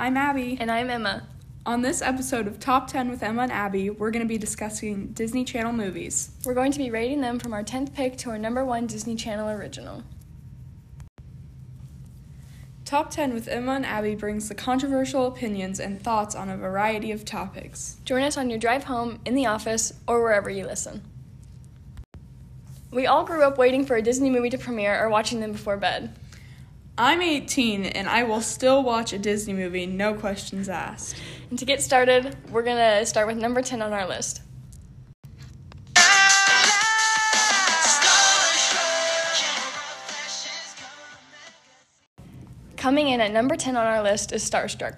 I'm Abby. And I'm Emma. On this episode of Top 10 with Emma and Abby, we're going to be discussing Disney Channel movies. We're going to be rating them from our 10th pick to our number one Disney Channel original. Top 10 with Emma and Abby brings the controversial opinions and thoughts on a variety of topics. Join us on your drive home, in the office, or wherever you listen. We all grew up waiting for a Disney movie to premiere or watching them before bed. I'm 18 and I will still watch a Disney movie, no questions asked. And to get started, we're going to start with number 10 on our list. Coming in at number 10 on our list is Starstruck.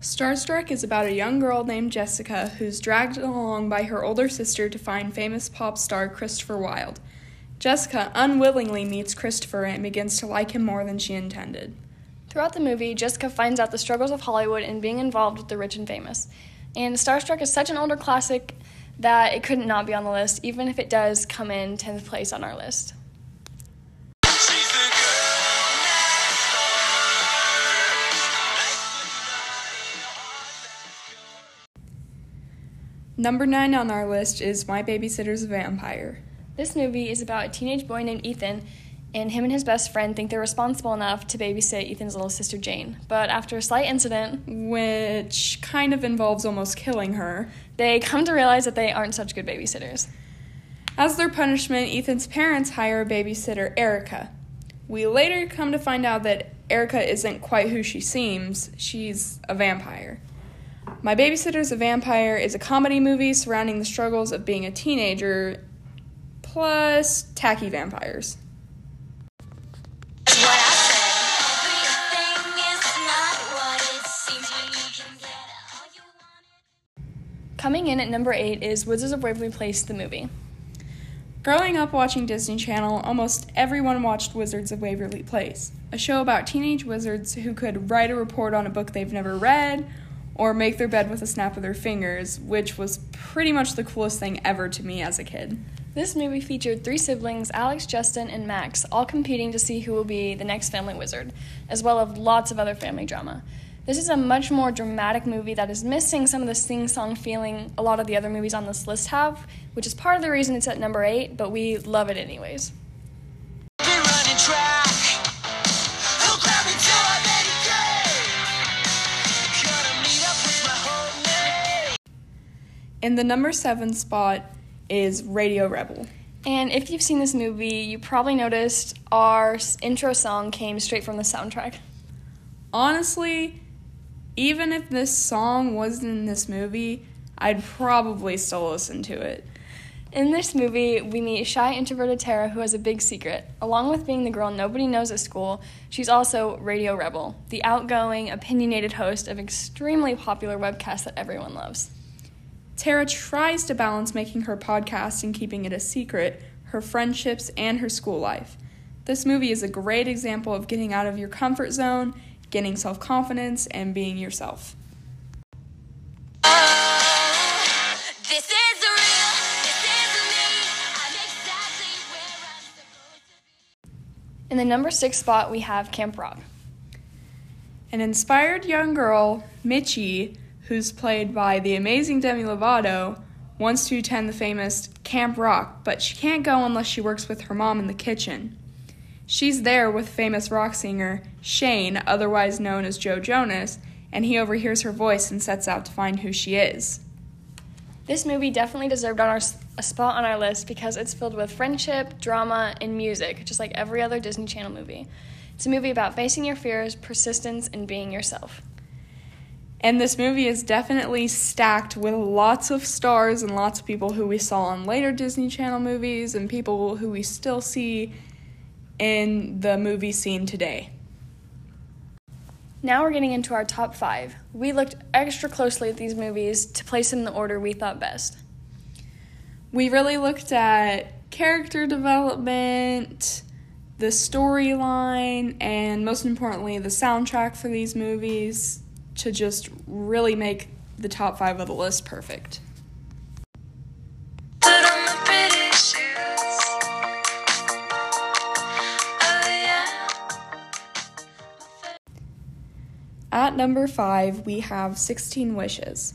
Starstruck is about a young girl named Jessica who's dragged along by her older sister to find famous pop star Christopher Wilde. Jessica unwillingly meets Christopher and begins to like him more than she intended. Throughout the movie, Jessica finds out the struggles of Hollywood and being involved with the rich and famous. And Starstruck is such an older classic that it could not not be on the list, even if it does come in 10th place on our list. Number 9 on our list is My Babysitter's a Vampire. This movie is about a teenage boy named Ethan, and him and his best friend think they're responsible enough to babysit Ethan's little sister Jane. But after a slight incident, which kind of involves almost killing her, they come to realize that they aren't such good babysitters. As their punishment, Ethan's parents hire a babysitter, Erica. We later come to find out that Erica isn't quite who she seems, she's a vampire. My Babysitter's a Vampire is a comedy movie surrounding the struggles of being a teenager, plus tacky vampires. Coming in at number 8 is Wizards of Waverly Place, the movie. Growing up watching Disney Channel, almost everyone watched Wizards of Waverly Place, a show about teenage wizards who could write a report on a book they've never read or make their bed with a snap of their fingers, which was pretty much the coolest thing ever to me as a kid. This movie featured three siblings, Alex, Justin, and Max, all competing to see who will be the next family wizard, as well as lots of other family drama. This is a much more dramatic movie that is missing some of the sing song feeling a lot of the other movies on this list have, which is part of the reason it's at number 8, but we love it anyways. In the number seven spot is Radio Rebel. And if you've seen this movie, you probably noticed our intro song came straight from the soundtrack. Honestly, even if this song wasn't in this movie, I'd probably still listen to it. In this movie, we meet shy, introverted Tara who has a big secret. Along with being the girl nobody knows at school, she's also Radio Rebel, the outgoing, opinionated host of extremely popular webcasts that everyone loves. Tara tries to balance making her podcast and keeping it a secret, her friendships, and her school life. This movie is a great example of getting out of your comfort zone, gaining self confidence, and being yourself. In the number six spot, we have Camp Rock. An inspired young girl, Mitchie, who's played by the amazing Demi Lovato, wants to attend the famous Camp Rock, but she can't go unless she works with her mom in the kitchen. She's there with famous rock singer Shane, otherwise known as Joe Jonas, and he overhears her voice and sets out to find who she is. This movie definitely deserved on our, a spot on our list because it's filled with friendship, drama, and music, just like every other Disney Channel movie. It's a movie about facing your fears, persistence, and being yourself. And this movie is definitely stacked with lots of stars and lots of people who we saw on later Disney Channel movies and people who we still see in the movie scene today. Now we're getting into our top five. We looked extra closely at these movies to place them in the order we thought best. We really looked at character development, the storyline, and most importantly, the soundtrack for these movies to just really make the top five of the list perfect. At number five, we have 16 Wishes.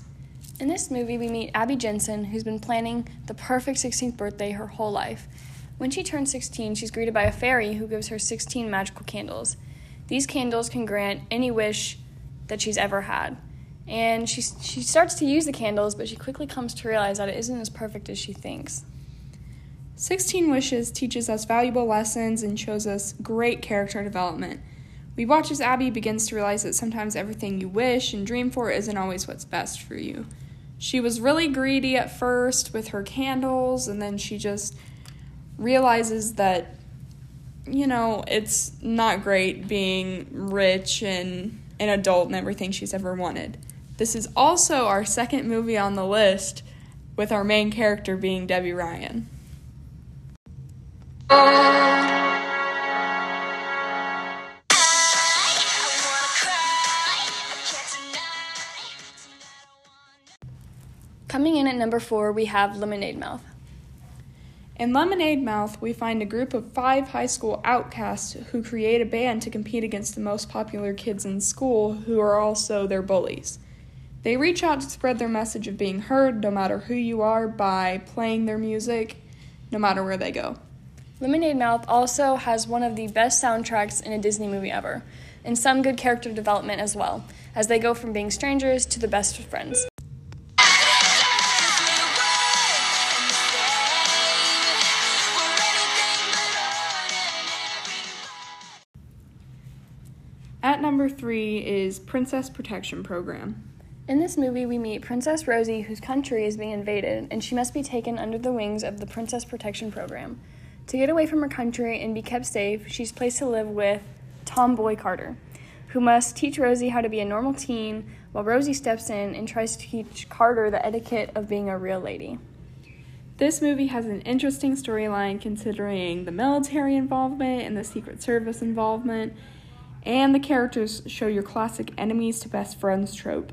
In this movie, we meet Abby Jensen, who's been planning the perfect 16th birthday her whole life. When she turns 16, she's greeted by a fairy who gives her 16 magical candles. These candles can grant any wish that she's ever had. And she, she starts to use the candles, but she quickly comes to realize that it isn't as perfect as she thinks. 16 Wishes teaches us valuable lessons and shows us great character development. We watch as Abby begins to realize that sometimes everything you wish and dream for isn't always what's best for you. She was really greedy at first with her candles, and then she just realizes that, you know, it's not great being rich and an adult and everything she's ever wanted. This is also our second movie on the list, with our main character being Debby Ryan. Coming in at number four, we have Lemonade Mouth. In Lemonade Mouth, we find a group of five high school outcasts who create a band to compete against the most popular kids in school who are also their bullies. They reach out to spread their message of being heard no matter who you are by playing their music no matter where they go. Lemonade Mouth also has one of the best soundtracks in a Disney movie ever, and some good character development as well, as they go from being strangers to the best of friends. Three is Princess Protection Program. In this movie, we meet Princess Rosie, whose country is being invaded, and she must be taken under the wings of the Princess Protection Program. To get away from her country and be kept safe, she's placed to live with Tomboy Carter, who must teach Rosie how to be a normal teen, while Rosie steps in and tries to teach Carter the etiquette of being a real lady. This movie has an interesting storyline considering the military involvement and the Secret Service involvement, and the characters show your classic enemies to best friends trope.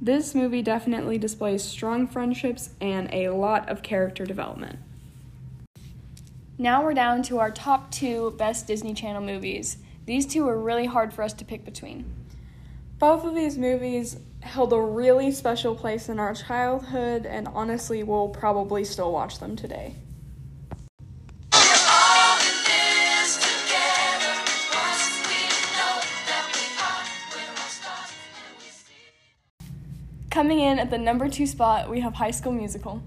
This movie definitely displays strong friendships and a lot of character development. Now we're down to our top two best Disney Channel movies. These two were really hard for us to pick between. Both of these movies held a really special place in our childhood, and honestly, we'll probably still watch them today. Coming in at the number two spot, we have High School Musical.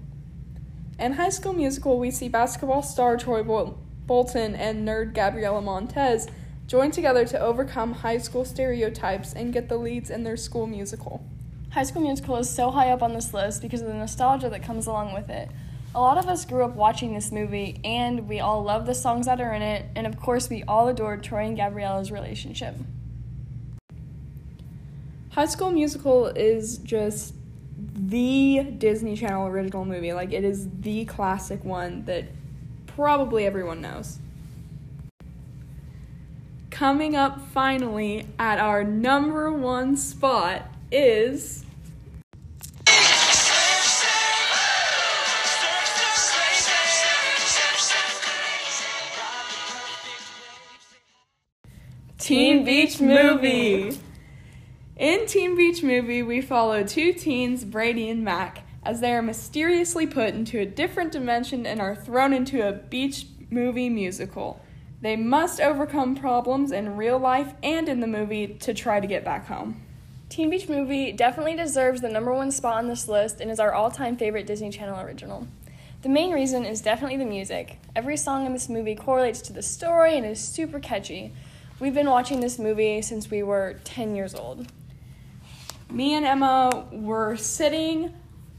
In High School Musical, we see basketball star Troy Bol- Bolton and nerd Gabriella Montez join together to overcome high school stereotypes and get the leads in their school musical. High School Musical is so high up on this list because of the nostalgia that comes along with it. A lot of us grew up watching this movie, and we all love the songs that are in it, and of course, we all adored Troy and Gabriella's relationship. High School Musical is just the Disney Channel original movie. Like, it is the classic one that probably everyone knows. Coming up finally at our number one spot is. Teen Beach Movie. In Teen Beach Movie, we follow two teens, Brady and Mac, as they are mysteriously put into a different dimension and are thrown into a beach movie musical. They must overcome problems in real life and in the movie to try to get back home. Teen Beach Movie definitely deserves the number one spot on this list and is our all time favorite Disney Channel original. The main reason is definitely the music. Every song in this movie correlates to the story and is super catchy. We've been watching this movie since we were 10 years old. Me and Emma were sitting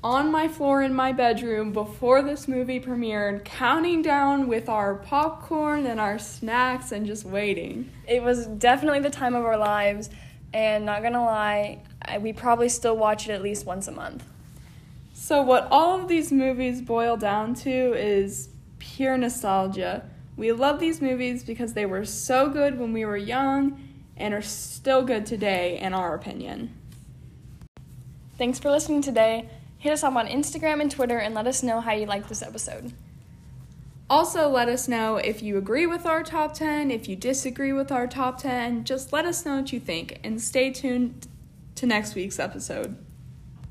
on my floor in my bedroom before this movie premiered, counting down with our popcorn and our snacks and just waiting. It was definitely the time of our lives, and not gonna lie, I, we probably still watch it at least once a month. So, what all of these movies boil down to is pure nostalgia. We love these movies because they were so good when we were young and are still good today, in our opinion. Thanks for listening today. Hit us up on Instagram and Twitter and let us know how you liked this episode. Also, let us know if you agree with our top 10, if you disagree with our top 10. Just let us know what you think and stay tuned to next week's episode.